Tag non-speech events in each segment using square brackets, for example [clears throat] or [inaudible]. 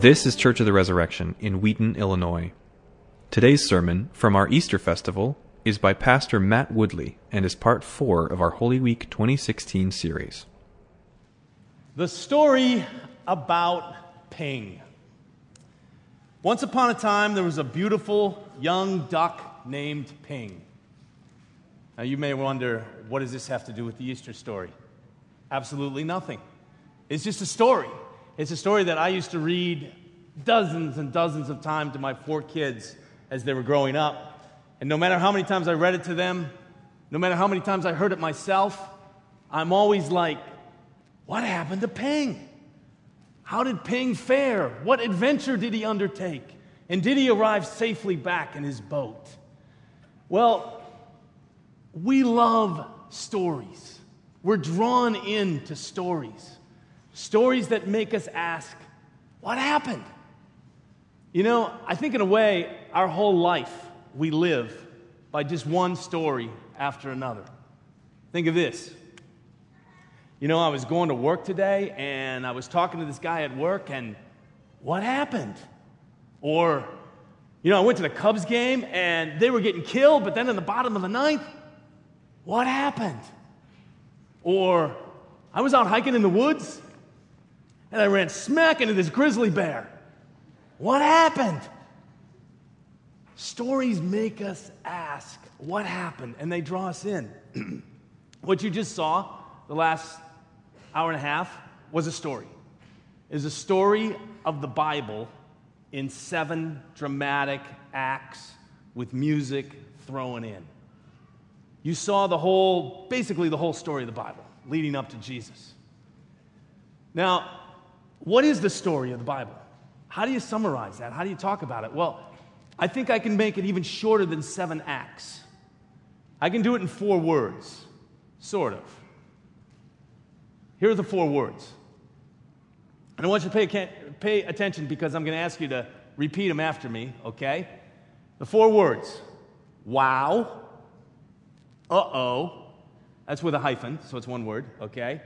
This is Church of the Resurrection in Wheaton, Illinois. Today's sermon from our Easter Festival is by Pastor Matt Woodley and is part four of our Holy Week 2016 series. The story about Ping. Once upon a time, there was a beautiful young duck named Ping. Now, you may wonder, what does this have to do with the Easter story? Absolutely nothing. It's just a story. It's a story that I used to read dozens and dozens of times to my four kids as they were growing up. And no matter how many times I read it to them, no matter how many times I heard it myself, I'm always like, what happened to Ping? How did Ping fare? What adventure did he undertake? And did he arrive safely back in his boat? Well, we love stories. We're drawn into stories. Stories that make us ask, what happened? You know, I think in a way, our whole life we live by just one story after another. Think of this. You know, I was going to work today and I was talking to this guy at work, and what happened? Or, you know, I went to the Cubs game and they were getting killed, but then in the bottom of the ninth, what happened? Or, I was out hiking in the woods and I ran smack into this grizzly bear. What happened? Stories make us ask, what happened? And they draw us in. [clears throat] what you just saw the last hour and a half was a story. Is a story of the Bible in seven dramatic acts with music thrown in. You saw the whole, basically the whole story of the Bible leading up to Jesus. Now, what is the story of the Bible? How do you summarize that? How do you talk about it? Well, I think I can make it even shorter than seven acts. I can do it in four words, sort of. Here are the four words. And I want you to pay, pay attention because I'm going to ask you to repeat them after me, okay? The four words wow, uh oh, that's with a hyphen, so it's one word, okay?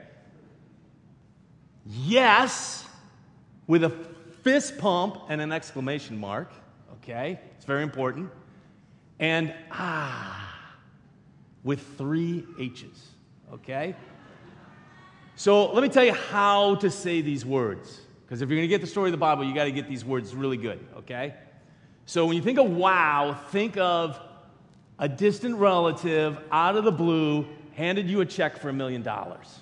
Yes, with a fist pump and an exclamation mark, okay? It's very important. And ah, with three H's, okay? So let me tell you how to say these words. Because if you're going to get the story of the Bible, you got to get these words really good, okay? So when you think of wow, think of a distant relative out of the blue handed you a check for a million dollars.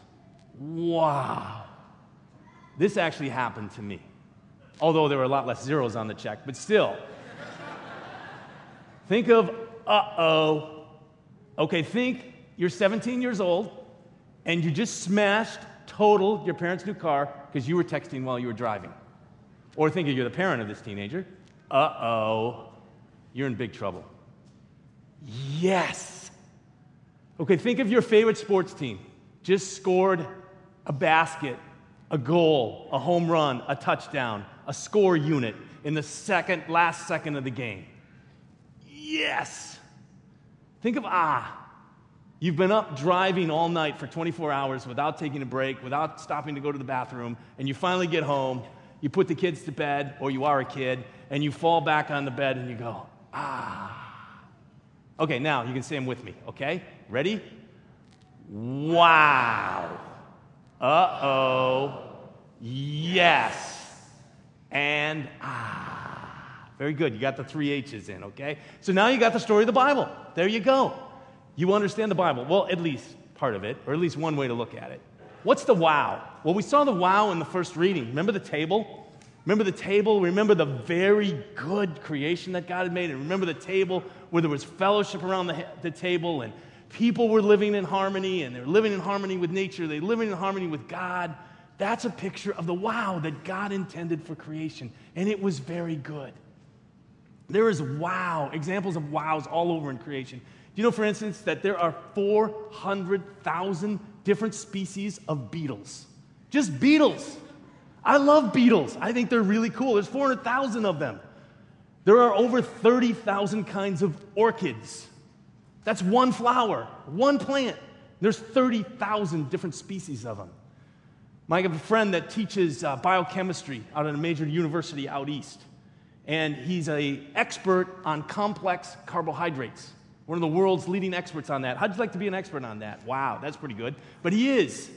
Wow. This actually happened to me. Although there were a lot less zeros on the check, but still. [laughs] think of, uh oh. Okay, think you're 17 years old and you just smashed, totaled your parents' new car because you were texting while you were driving. Or think you're the parent of this teenager. Uh oh, you're in big trouble. Yes. Okay, think of your favorite sports team. Just scored a basket a goal, a home run, a touchdown, a score unit in the second, last second of the game. Yes. Think of ah. You've been up driving all night for 24 hours without taking a break, without stopping to go to the bathroom, and you finally get home. You put the kids to bed, or you are a kid, and you fall back on the bed and you go, ah. Okay, now you can say them with me, okay? Ready? Wow. Uh oh. Yes. And ah. Very good. You got the three H's in, okay? So now you got the story of the Bible. There you go. You understand the Bible. Well, at least part of it, or at least one way to look at it. What's the wow? Well, we saw the wow in the first reading. Remember the table? Remember the table? Remember the very good creation that God had made? And remember the table where there was fellowship around the, the table and people were living in harmony and they're living in harmony with nature, they're living in harmony with God. That's a picture of the wow that God intended for creation, and it was very good. There is wow, examples of wows all over in creation. Do you know, for instance, that there are 400,000 different species of beetles? Just beetles. I love beetles. I think they're really cool. There's 400,000 of them. There are over 30,000 kinds of orchids. That's one flower, one plant. There's 30,000 different species of them. I have a friend that teaches uh, biochemistry out at a major university out east. And he's an expert on complex carbohydrates. One of the world's leading experts on that. How'd you like to be an expert on that? Wow, that's pretty good. But he is.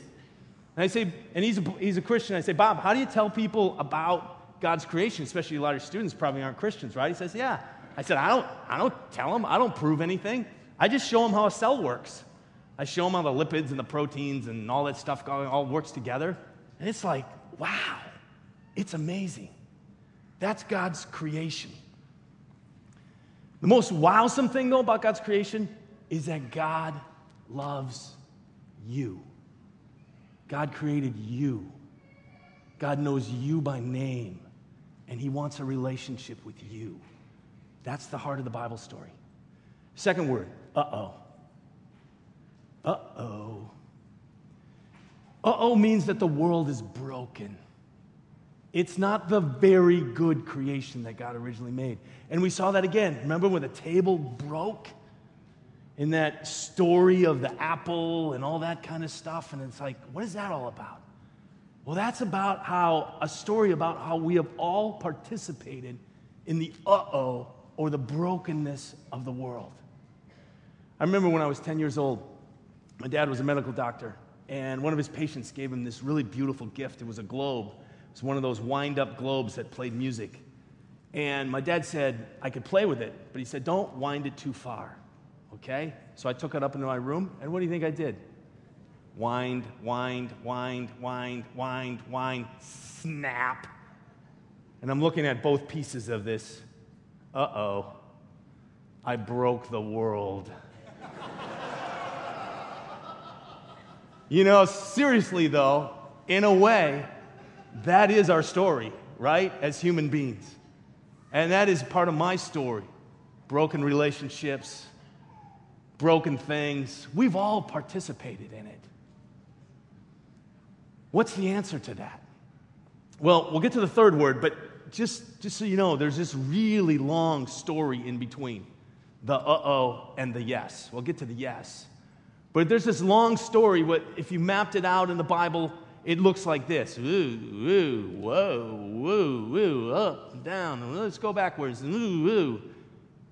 And I say, and he's a, he's a Christian. I say, Bob, how do you tell people about God's creation? Especially a lot of your students probably aren't Christians, right? He says, yeah. I said, I don't, I don't tell them. I don't prove anything. I just show them how a cell works. I show them how the lipids and the proteins and all that stuff all works together. And it's like, wow, it's amazing. That's God's creation. The most wowsome thing, though, about God's creation is that God loves you. God created you. God knows you by name, and He wants a relationship with you. That's the heart of the Bible story. Second word, uh oh. Uh oh. Uh oh means that the world is broken. It's not the very good creation that God originally made. And we saw that again. Remember when the table broke? In that story of the apple and all that kind of stuff. And it's like, what is that all about? Well, that's about how a story about how we have all participated in the uh oh or the brokenness of the world. I remember when I was 10 years old, my dad was a medical doctor, and one of his patients gave him this really beautiful gift. It was a globe it was one of those wind up globes that played music. And my dad said I could play with it, but he said, don't wind it too far. Okay? So I took it up into my room, and what do you think I did? Wind, wind, wind, wind, wind, wind, snap. And I'm looking at both pieces of this. Uh oh, I broke the world. You know, seriously though, in a way, that is our story, right? As human beings. And that is part of my story broken relationships, broken things. We've all participated in it. What's the answer to that? Well, we'll get to the third word, but just, just so you know, there's this really long story in between the uh oh and the yes. We'll get to the yes. But there's this long story, what, if you mapped it out in the Bible, it looks like this. Woo, woo, whoa, woo, woo, up, down. Let's go backwards. Woo, woo.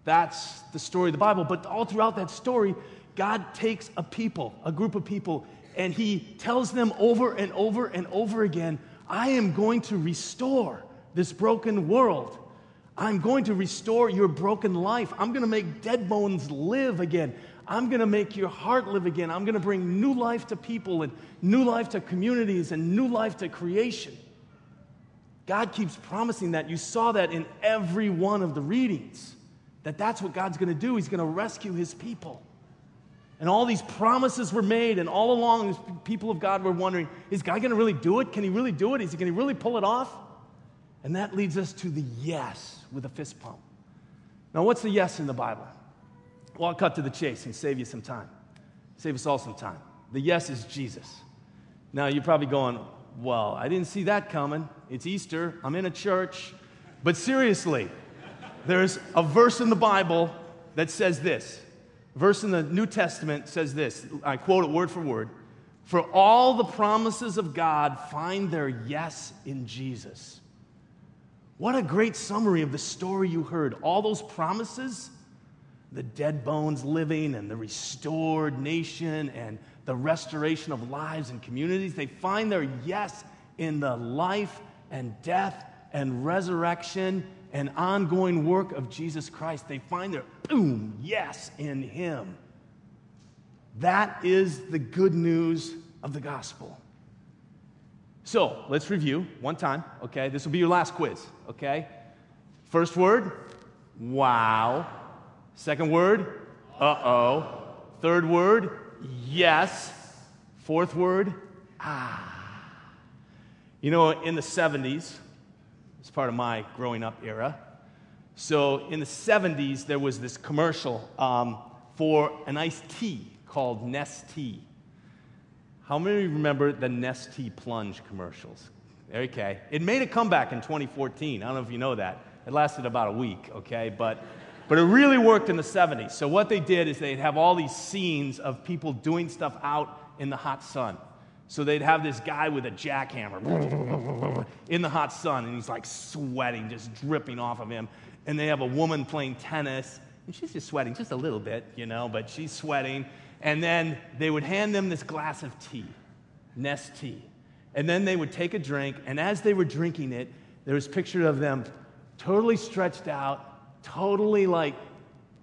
That's the story of the Bible. But all throughout that story, God takes a people, a group of people, and He tells them over and over and over again I am going to restore this broken world. I'm going to restore your broken life. I'm going to make dead bones live again. I'm going to make your heart live again. I'm going to bring new life to people and new life to communities and new life to creation. God keeps promising that. You saw that in every one of the readings. That that's what God's going to do. He's going to rescue his people. And all these promises were made, and all along, these people of God were wondering is God going to really do it? Can he really do it? Is he going to really pull it off? And that leads us to the yes with a fist pump. Now, what's the yes in the Bible? Well, I'll cut to the chase and save you some time. Save us all some time. The yes is Jesus. Now, you're probably going, well, I didn't see that coming. It's Easter. I'm in a church. But seriously, there's a verse in the Bible that says this. verse in the New Testament says this. I quote it word for word. For all the promises of God find their yes in Jesus. What a great summary of the story you heard. All those promises the dead bones living and the restored nation and the restoration of lives and communities. They find their yes in the life and death and resurrection and ongoing work of Jesus Christ. They find their boom, yes in Him. That is the good news of the gospel. So let's review one time, okay? This will be your last quiz, okay? First word, wow. Second word, uh oh. Third word, yes. Fourth word, ah. You know, in the 70s, it's part of my growing up era. So in the 70s, there was this commercial um, for an iced tea called Nestea. How many of you remember the Nestea plunge commercials? Okay. It made a comeback in 2014. I don't know if you know that. It lasted about a week, okay? But but it really worked in the 70s. So what they did is they'd have all these scenes of people doing stuff out in the hot sun. So they'd have this guy with a jackhammer in the hot sun, and he's like sweating, just dripping off of him. And they have a woman playing tennis, and she's just sweating just a little bit, you know, but she's sweating. And then they would hand them this glass of tea, Nestea. And then they would take a drink, and as they were drinking it, there was a picture of them totally stretched out, totally like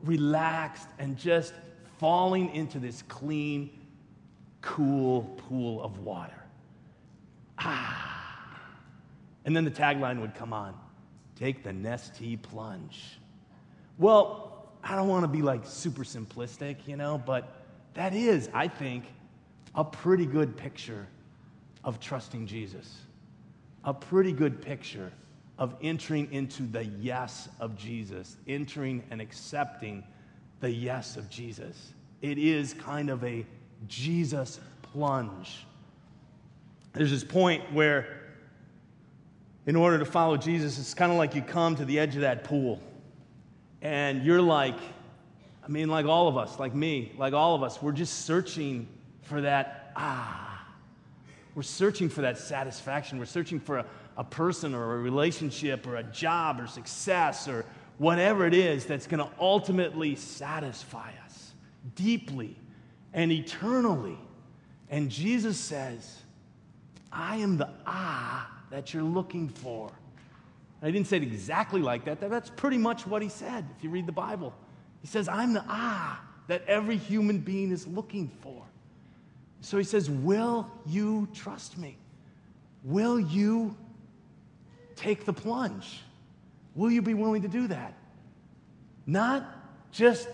relaxed, and just falling into this clean, cool pool of water. Ah. And then the tagline would come on take the Nestea plunge. Well, I don't want to be like super simplistic, you know, but that is, I think, a pretty good picture of trusting Jesus. A pretty good picture of entering into the yes of Jesus, entering and accepting the yes of Jesus. It is kind of a Jesus plunge. There's this point where, in order to follow Jesus, it's kind of like you come to the edge of that pool and you're like, I mean, like all of us, like me, like all of us, we're just searching for that ah. We're searching for that satisfaction. We're searching for a, a person or a relationship or a job or success or whatever it is that's going to ultimately satisfy us deeply and eternally. And Jesus says, I am the ah that you're looking for. I didn't say it exactly like that. That's pretty much what he said if you read the Bible. He says, I'm the ah that every human being is looking for. So he says, Will you trust me? Will you take the plunge? Will you be willing to do that? Not just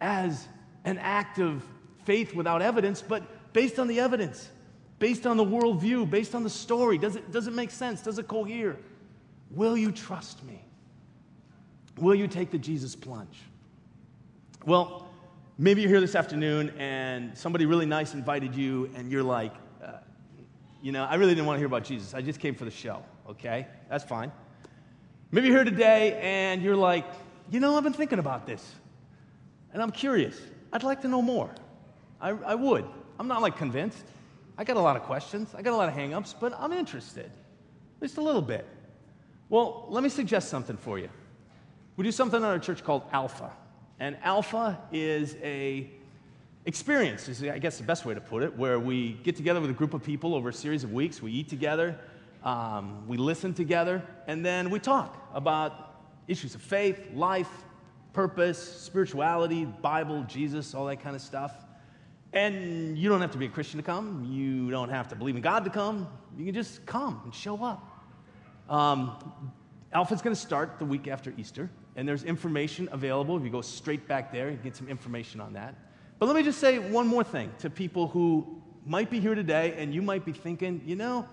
as an act of faith without evidence, but based on the evidence, based on the worldview, based on the story. Does it, does it make sense? Does it cohere? Will you trust me? Will you take the Jesus plunge? Well, maybe you're here this afternoon and somebody really nice invited you, and you're like, uh, you know, I really didn't want to hear about Jesus. I just came for the show, okay? That's fine. Maybe you're here today and you're like, you know, I've been thinking about this, and I'm curious. I'd like to know more. I, I would. I'm not like convinced. I got a lot of questions, I got a lot of hangups, but I'm interested, at least a little bit. Well, let me suggest something for you. We do something in our church called Alpha. And Alpha is a experience, is I guess the best way to put it, where we get together with a group of people over a series of weeks. We eat together, um, we listen together, and then we talk about issues of faith, life, purpose, spirituality, Bible, Jesus, all that kind of stuff. And you don't have to be a Christian to come. You don't have to believe in God to come. You can just come and show up. Um, Alpha's going to start the week after Easter, and there's information available. If you go straight back there, you get some information on that. But let me just say one more thing to people who might be here today and you might be thinking, you know,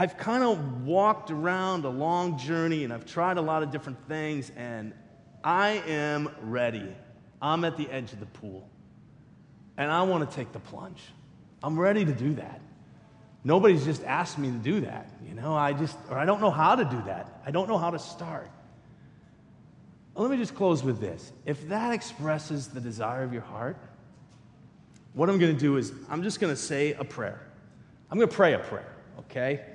I've kind of walked around a long journey and I've tried a lot of different things, and I am ready. I'm at the edge of the pool, and I want to take the plunge. I'm ready to do that. Nobody's just asked me to do that, you know. I just, or I don't know how to do that. I don't know how to start. Well, let me just close with this. If that expresses the desire of your heart, what I'm going to do is I'm just going to say a prayer. I'm going to pray a prayer, okay?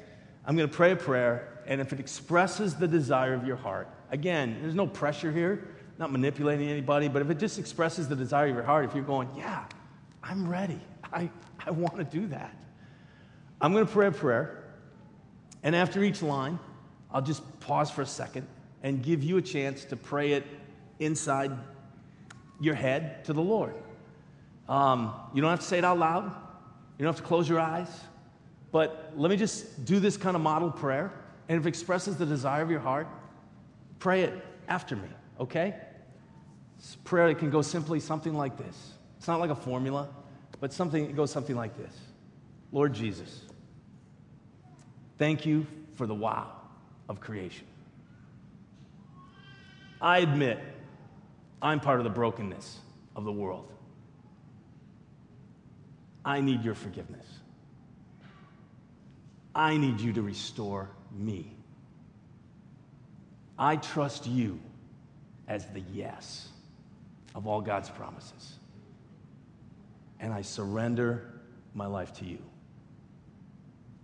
I'm going to pray a prayer, and if it expresses the desire of your heart, again, there's no pressure here, not manipulating anybody, but if it just expresses the desire of your heart, if you're going, yeah, I'm ready, I, I want to do that I'm going to pray a prayer, and after each line, I'll just pause for a second and give you a chance to pray it inside your head to the Lord. Um, you don't have to say it out loud, you don't have to close your eyes, but let me just do this kind of model prayer, and if it expresses the desire of your heart, pray it after me, okay? It's prayer that can go simply something like this. It's not like a formula, but something it goes something like this. Lord Jesus, thank you for the wow of creation. I admit I'm part of the brokenness of the world. I need your forgiveness. I need you to restore me. I trust you as the yes of all God's promises. And I surrender my life to you.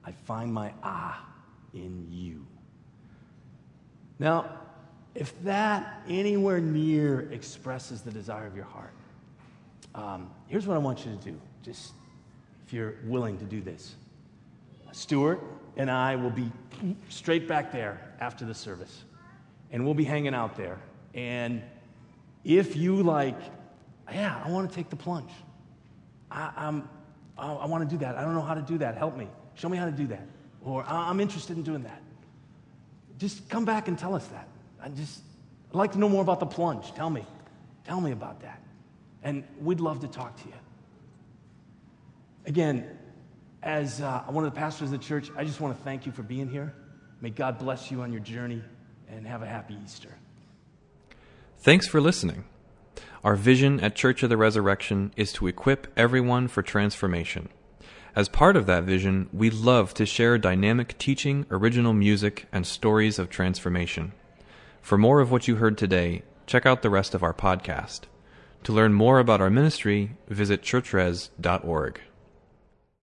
I find my ah in you. Now, if that anywhere near expresses the desire of your heart, um, here's what I want you to do. Just if you're willing to do this, Stuart and I will be straight back there after the service, and we'll be hanging out there. And if you like, yeah, I want to take the plunge. I, I'm, I, I want to do that. I don't know how to do that. Help me. Show me how to do that. Or I'm interested in doing that. Just come back and tell us that. I just, I'd like to know more about the plunge. Tell me. Tell me about that. And we'd love to talk to you. Again, as uh, one of the pastors of the church, I just want to thank you for being here. May God bless you on your journey and have a happy Easter. Thanks for listening. Our vision at Church of the Resurrection is to equip everyone for transformation. As part of that vision, we love to share dynamic teaching, original music, and stories of transformation. For more of what you heard today, check out the rest of our podcast. To learn more about our ministry, visit churchres.org.